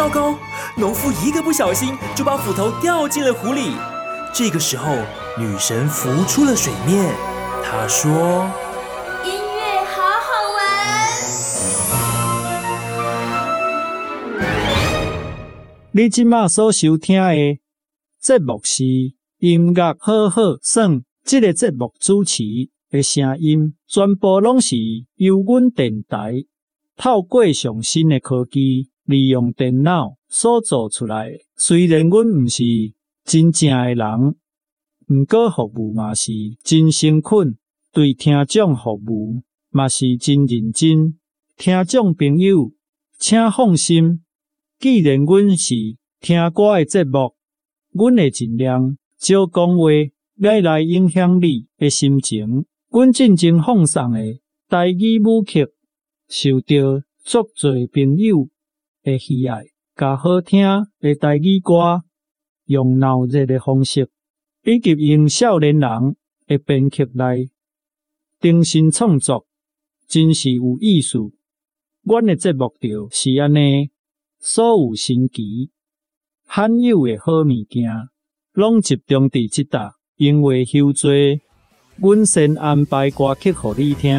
糟糕！农夫一个不小心就把斧头掉进了湖里。这个时候，女神浮出了水面。她说：“音乐好好玩。”你今麦所收听的节目是音乐好好耍。这个节目主持的声。音全部拢是由阮电台透过上新的科技，利用电脑所做出来。虽然阮毋是真正的人，毋过服务嘛是真辛苦，对听众服务嘛是真认真。听众朋友，请放心，既然阮是听歌的节目，阮会尽量少讲话。来来影响你的心情。阮进前放送的台语舞曲，受到足侪朋友的喜爱。甲好听的台语歌，用闹热的方式，以及用少年人的编曲来重新创作，真是有意思。阮的节目就是安尼，所有新奇、罕有的好物件，拢集中伫即搭。因为休罪，阮先安排歌曲给你听。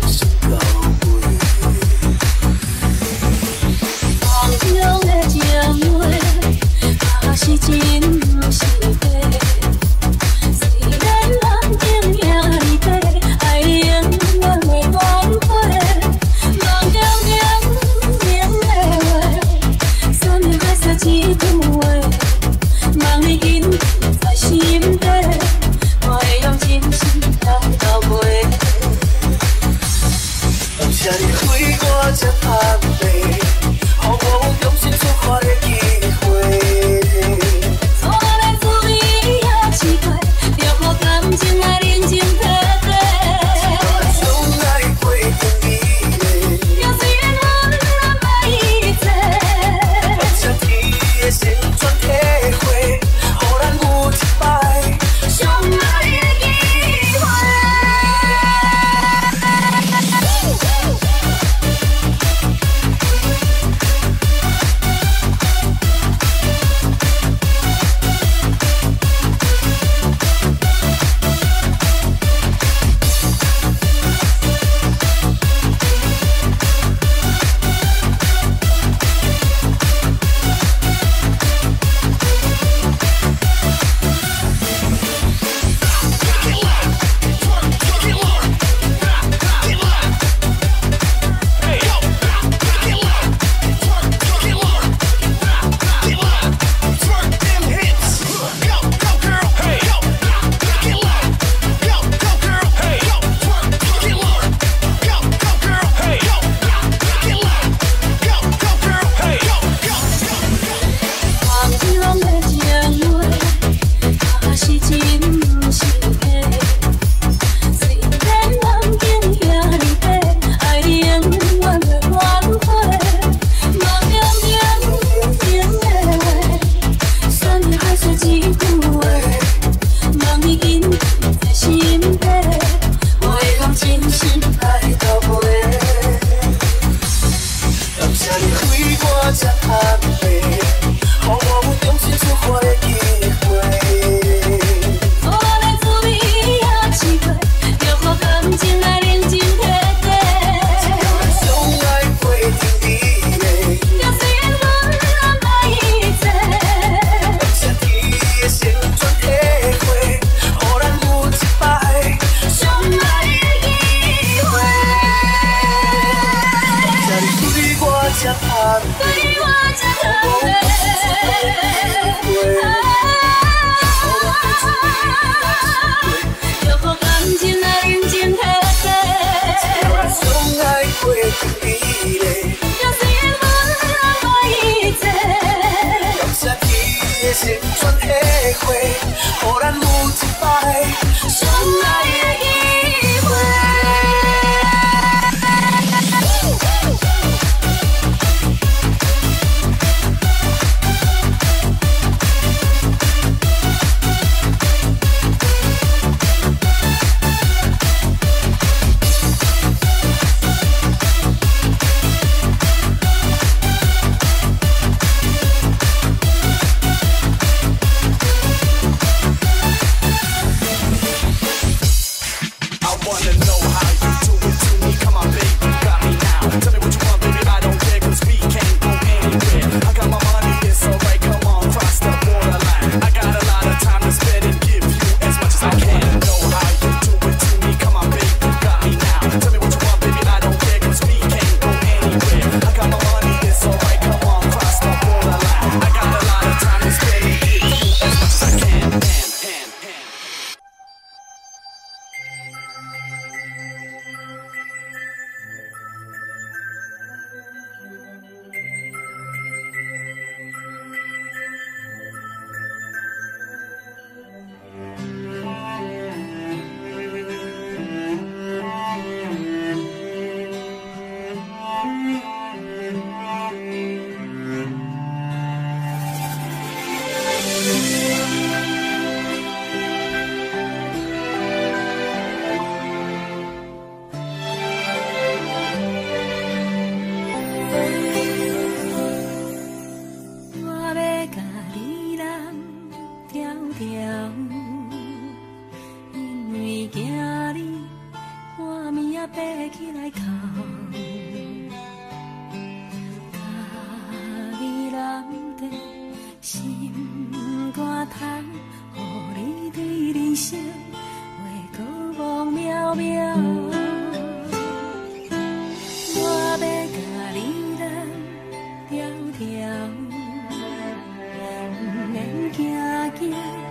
不免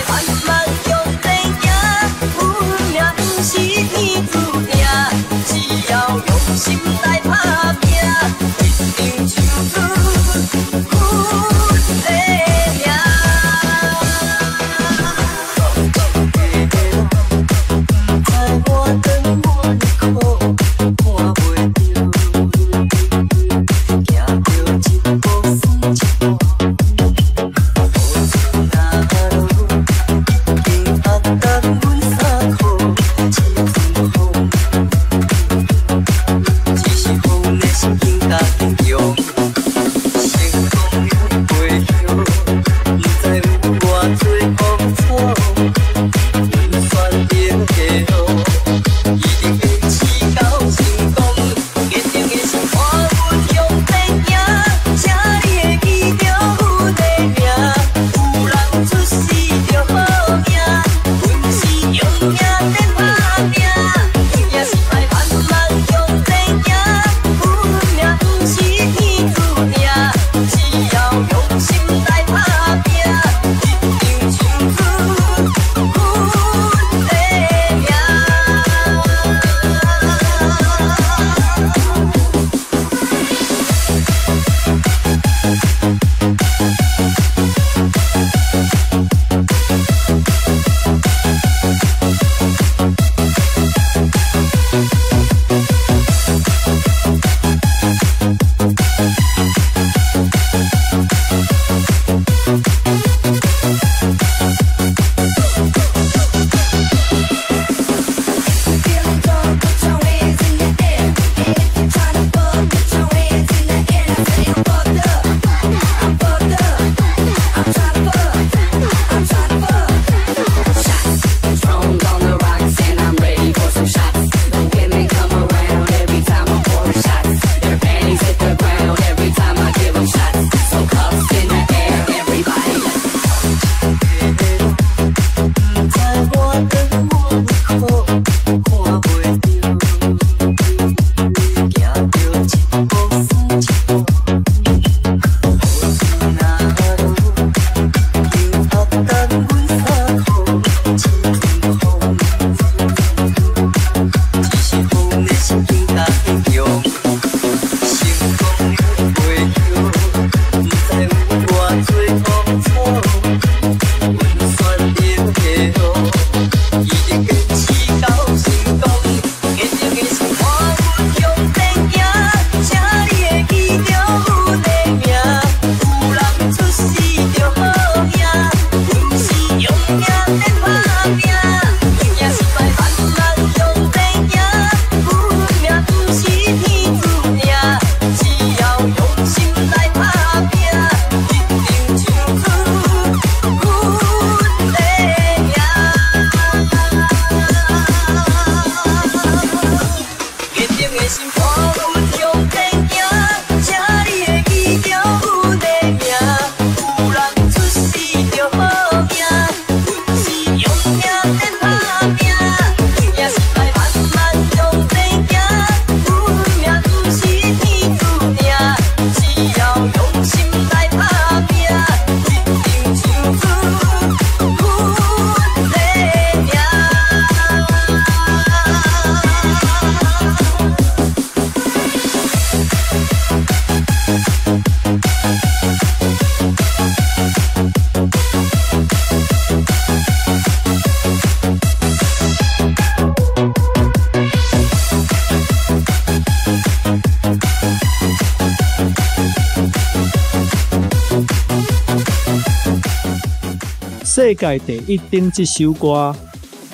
世界第一等这首歌，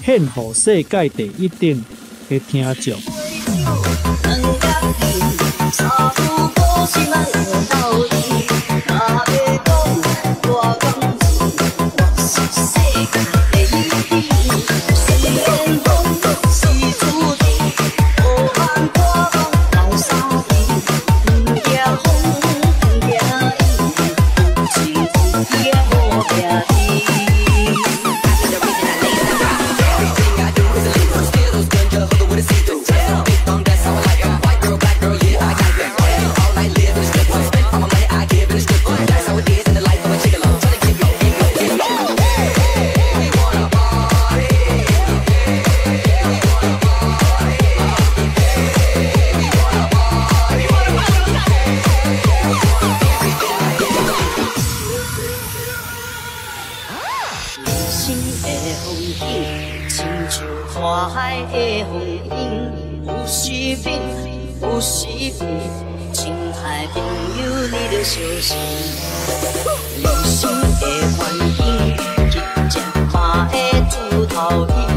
献给世界第一等的听众。大海的风涌有时猛有时平亲爱朋友你着小心。人生的环境乞食嘛的出头天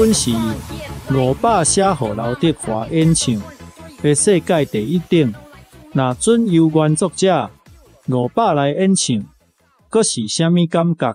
本是五百写给刘德华演唱的世界第一等，那准由原作者五百来演唱，阁是虾米感觉？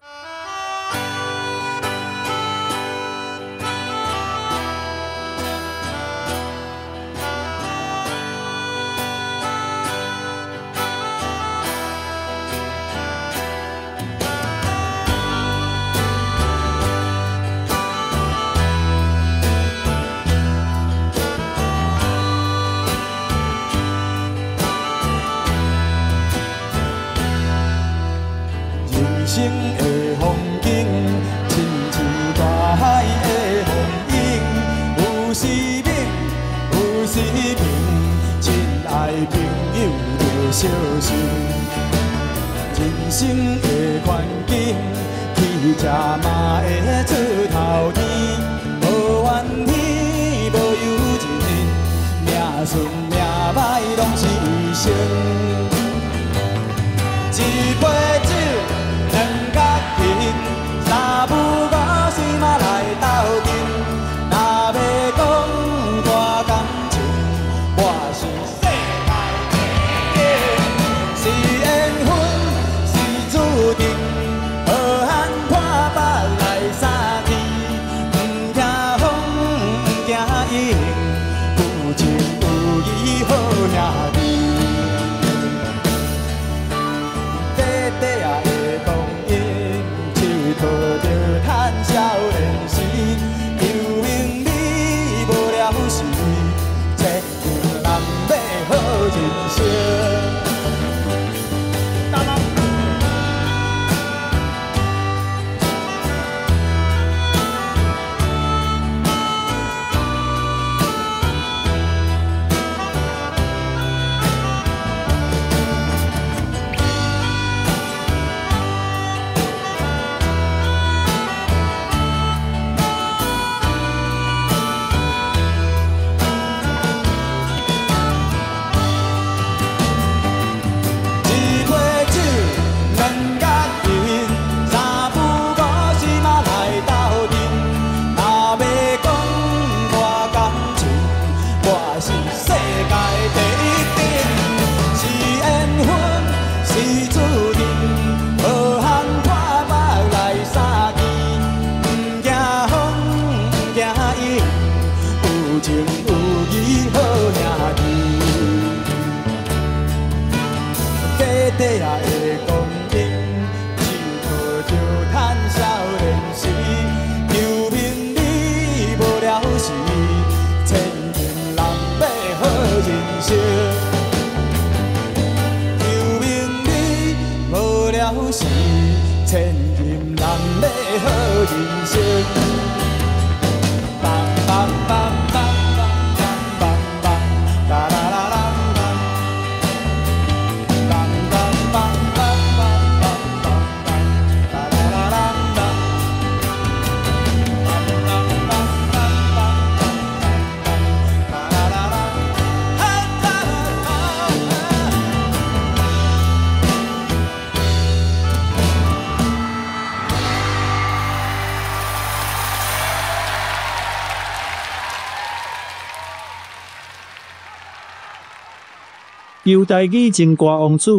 犹太语情歌王子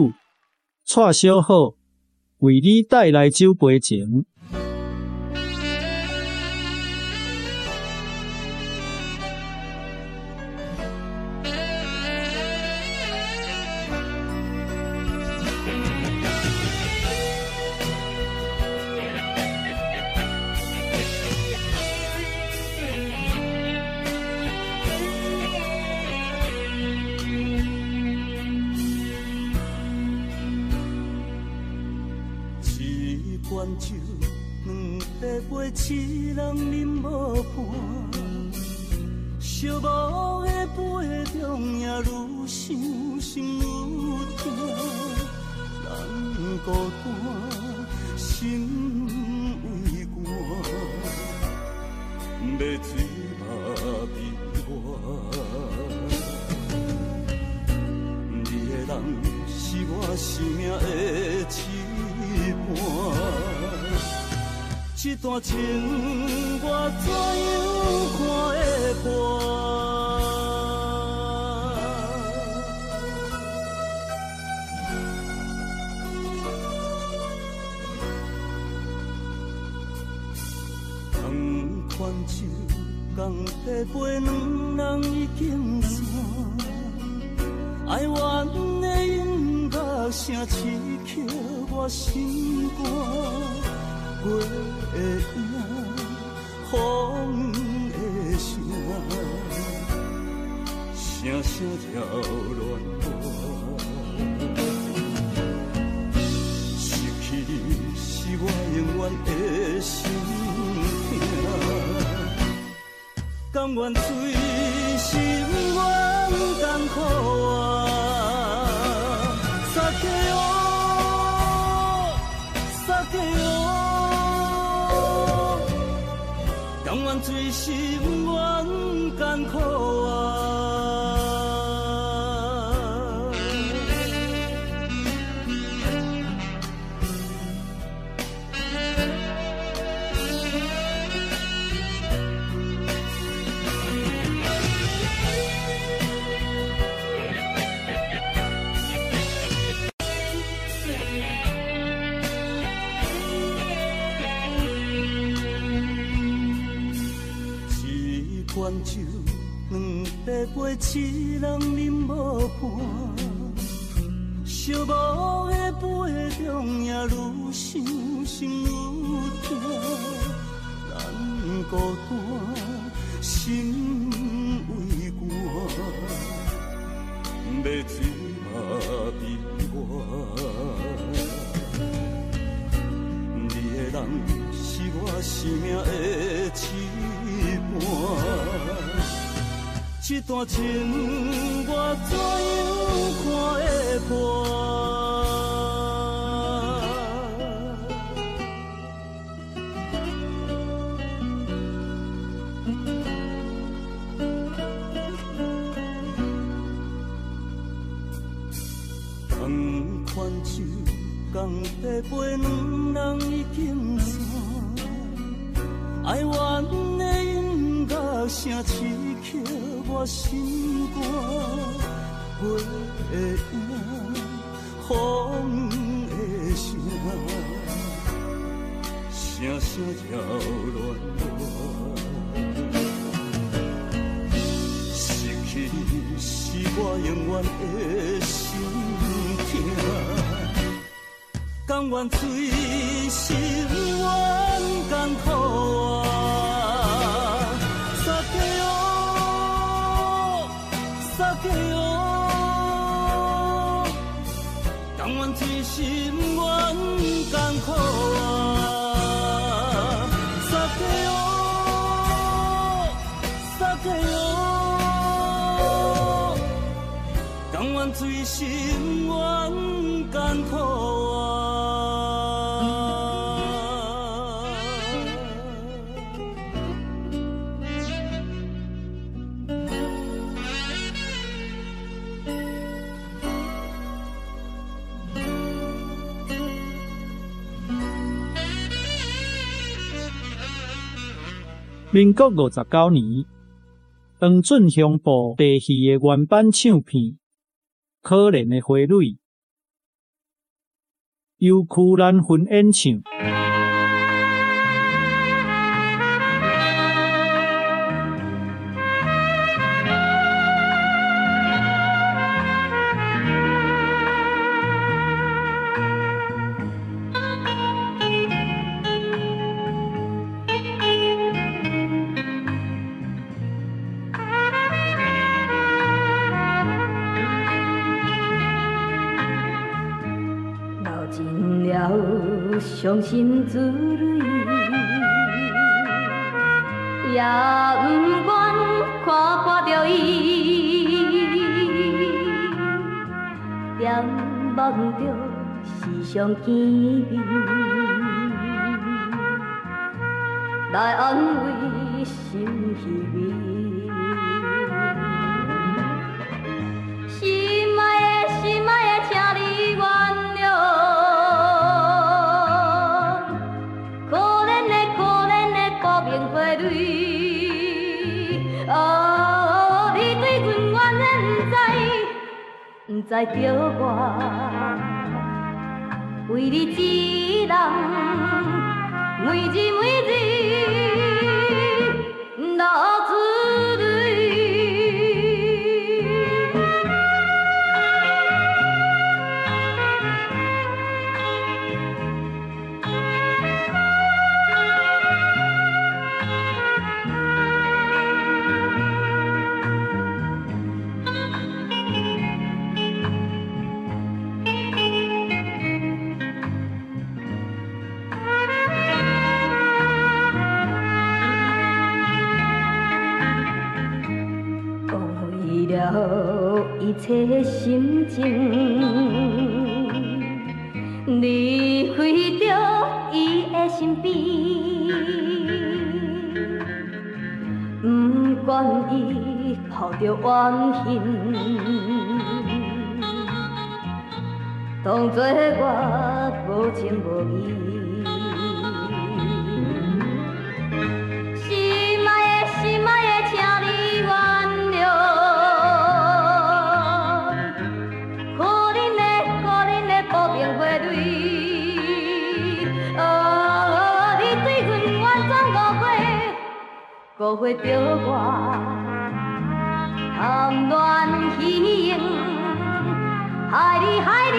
蔡小虎，为你带来酒杯情。心肝，月的影，风的声，声声扰乱我。失去是我永远的心痛，甘愿醉心愿甘苦啊，撒开我。甘愿随心人饮无伴。寂寞的杯中，也愈想心愈痛。咱孤单，心为寒，要醉嘛比我。你的人是我生命的这段情我怎样看会破？风的声，声声扰乱我。失去你是我永远的民国五十九年，黄俊雄部地戏的原版唱片《可怜的花蕊》，由曲兰芬演唱。了伤心之泪，也不愿看破着伊，在梦中时常见面，来安慰在着我为你一人，每日每日切心情，离开着伊的身边，不管伊抱着怨恨，当作我无情无义。误会着我，谈恋喜盈，害你害你，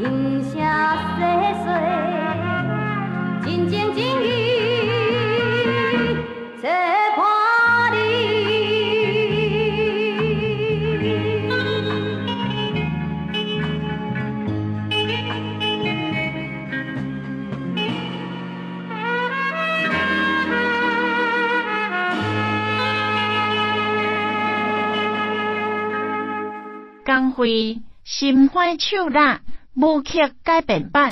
轻声细细，真情真意切看你。江蕙心欢手辣舞曲改变版。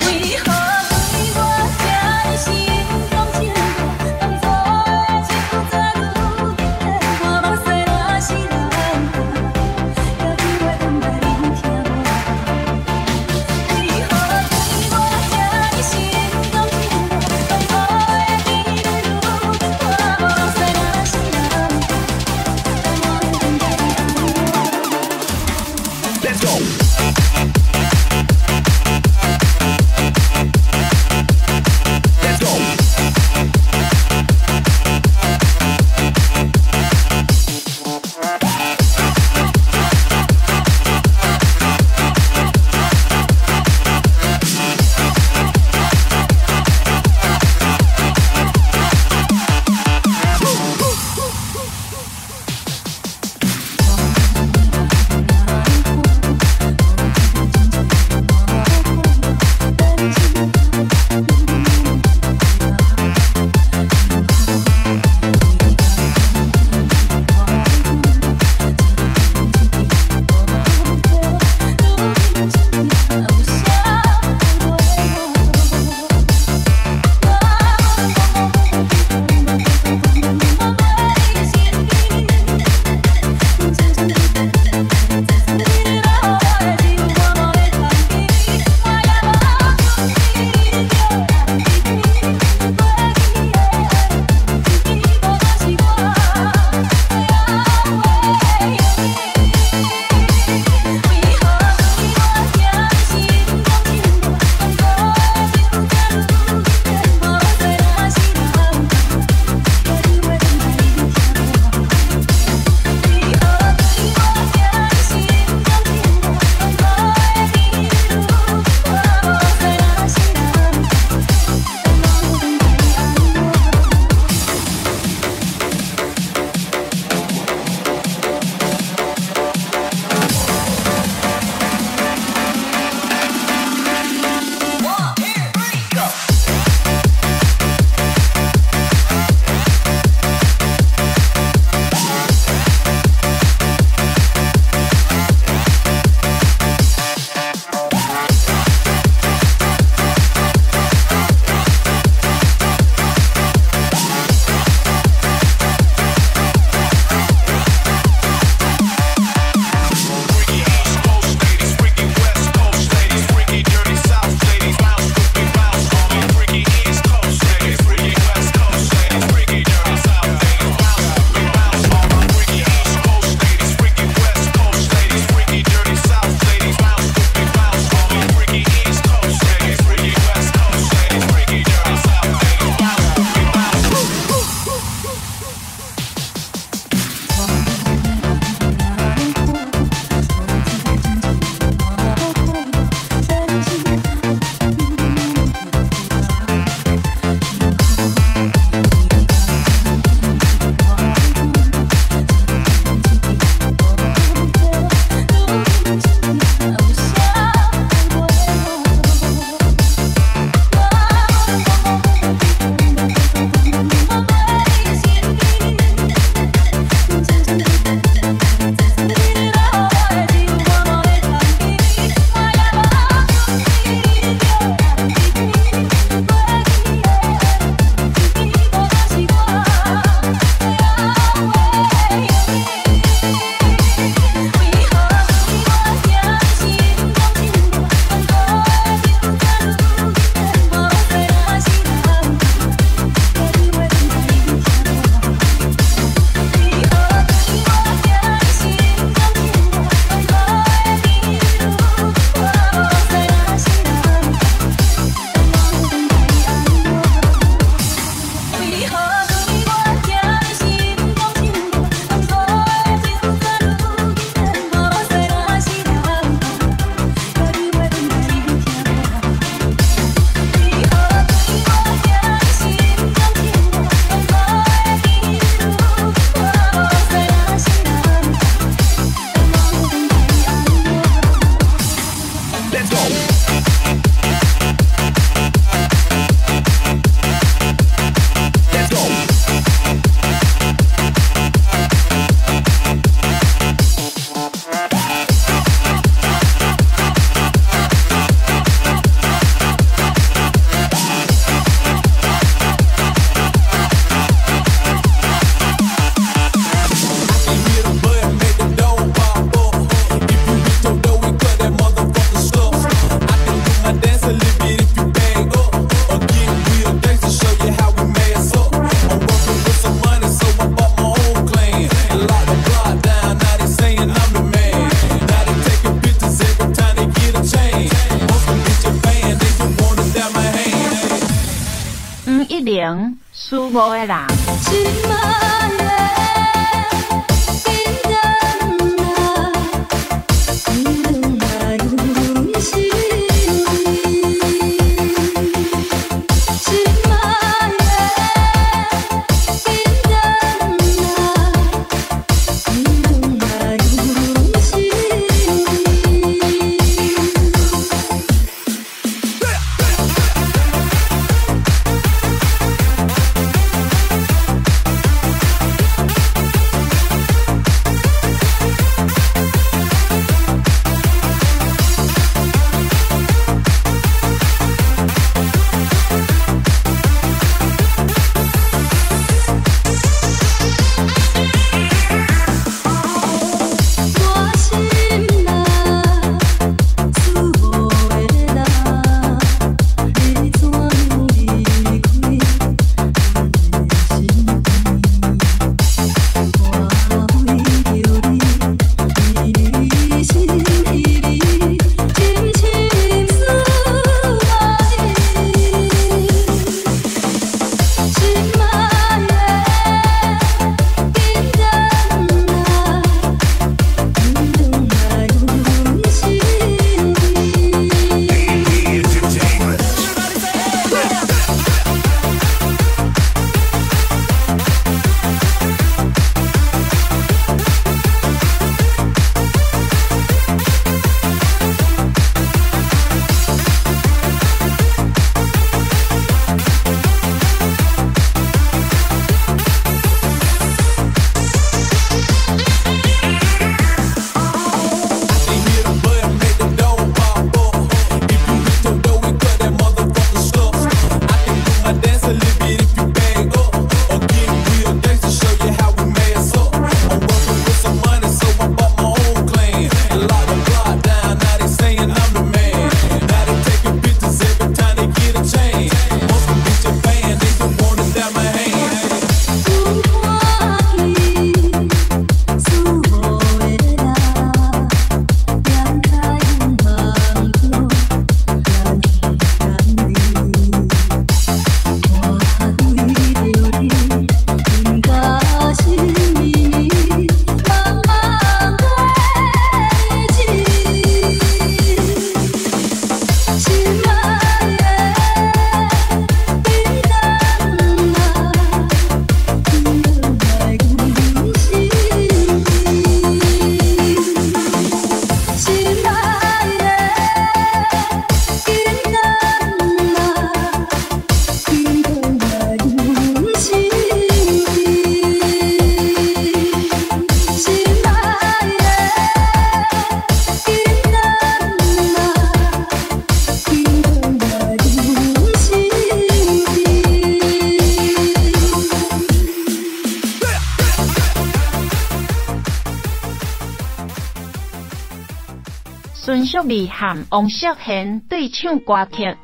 和王锡贤对唱歌曲《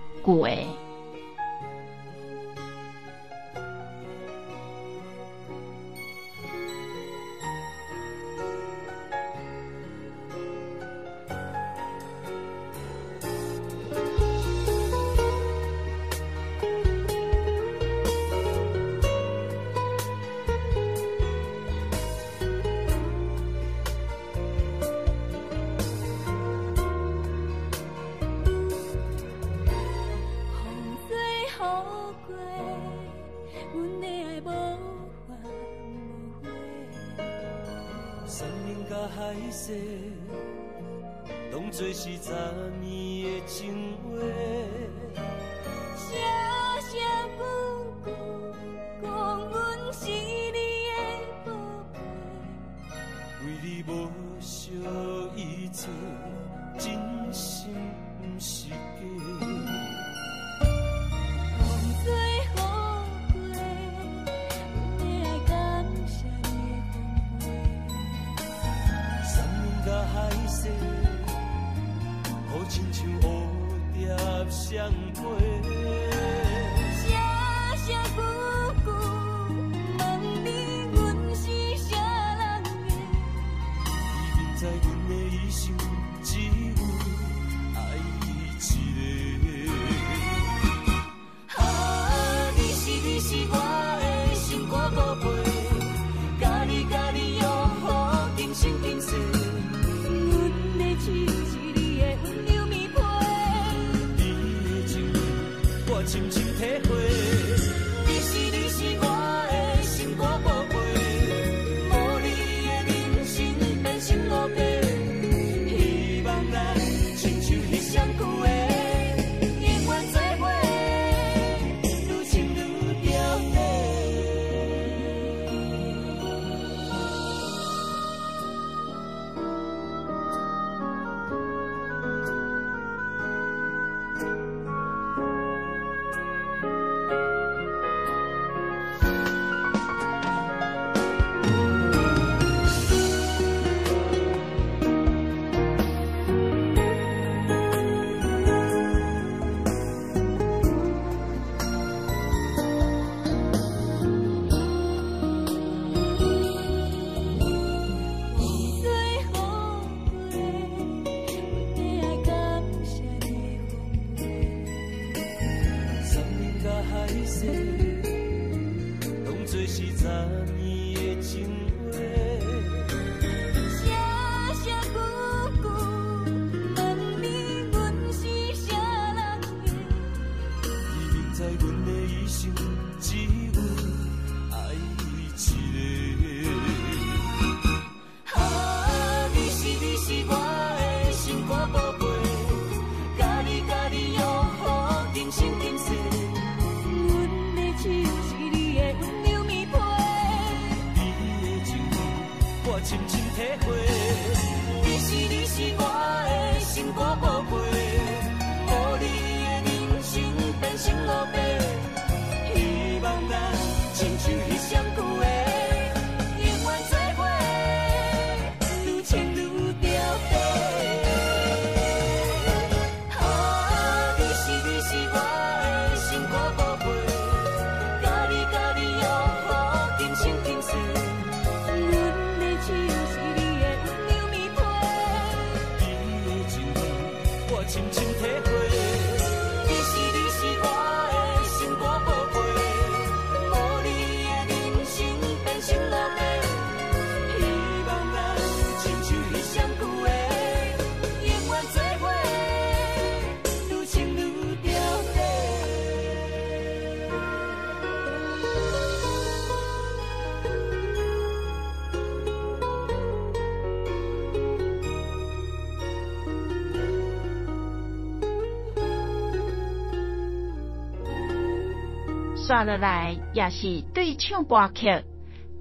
接落来也是对唱歌曲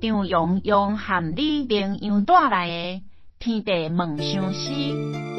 张永勇和李冰冰带来的天地梦想诗。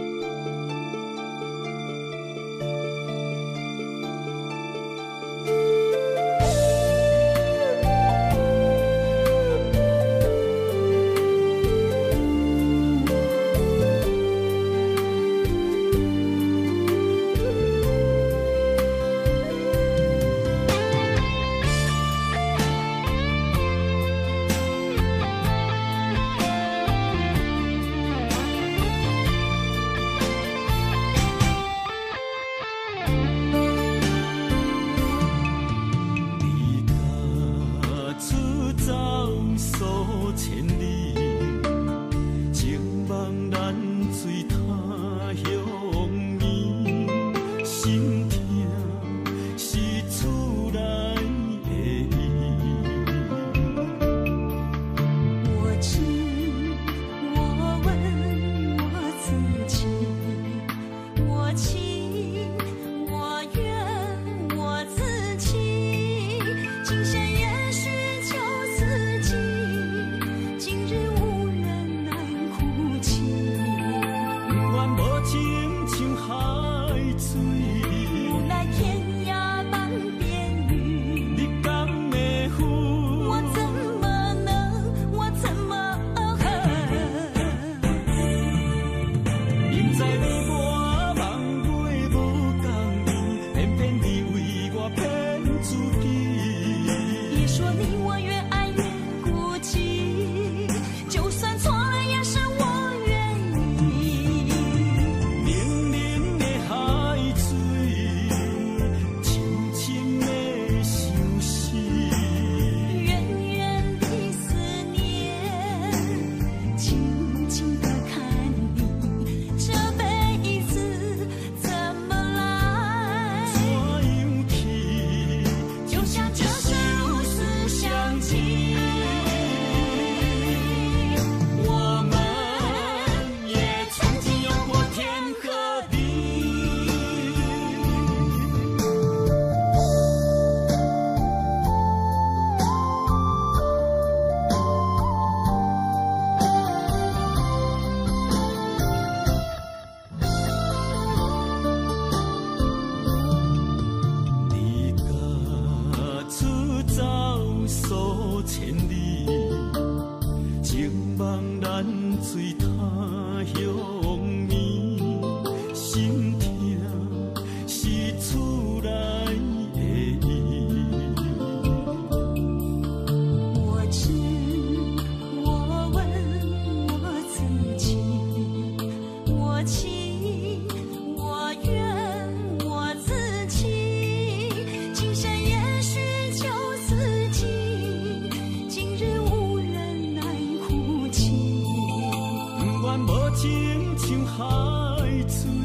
亲像海水。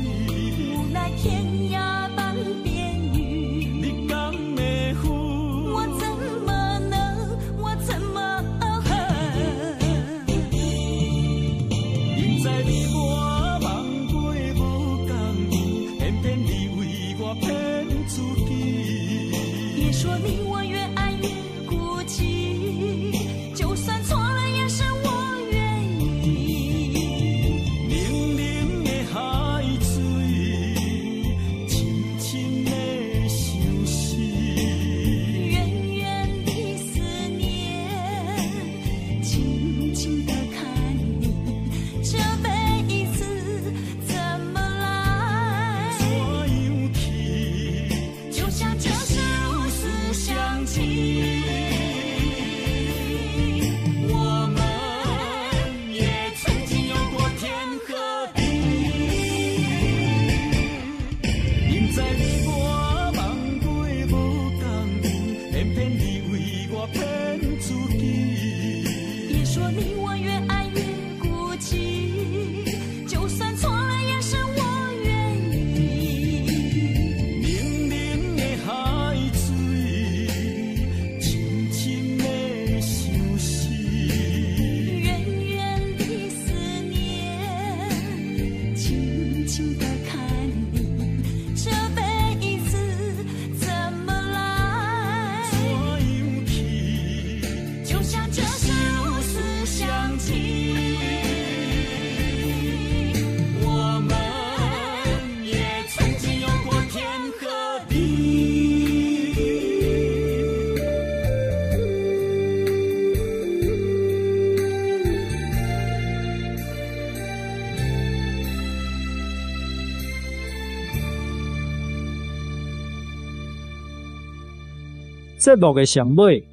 节目的上尾，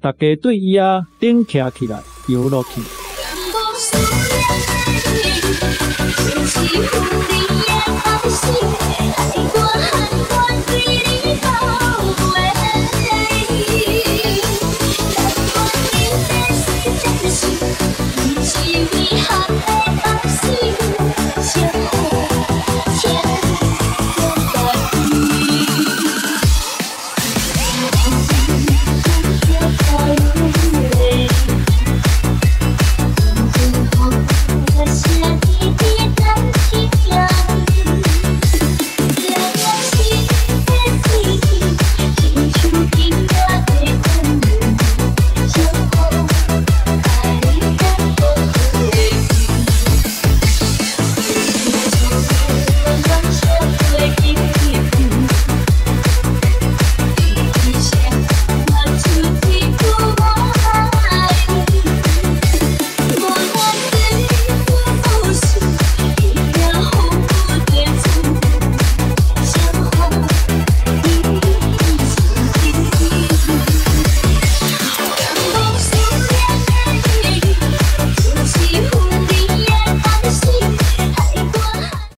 大家对伊啊顶徛起来，摇落去。爱过，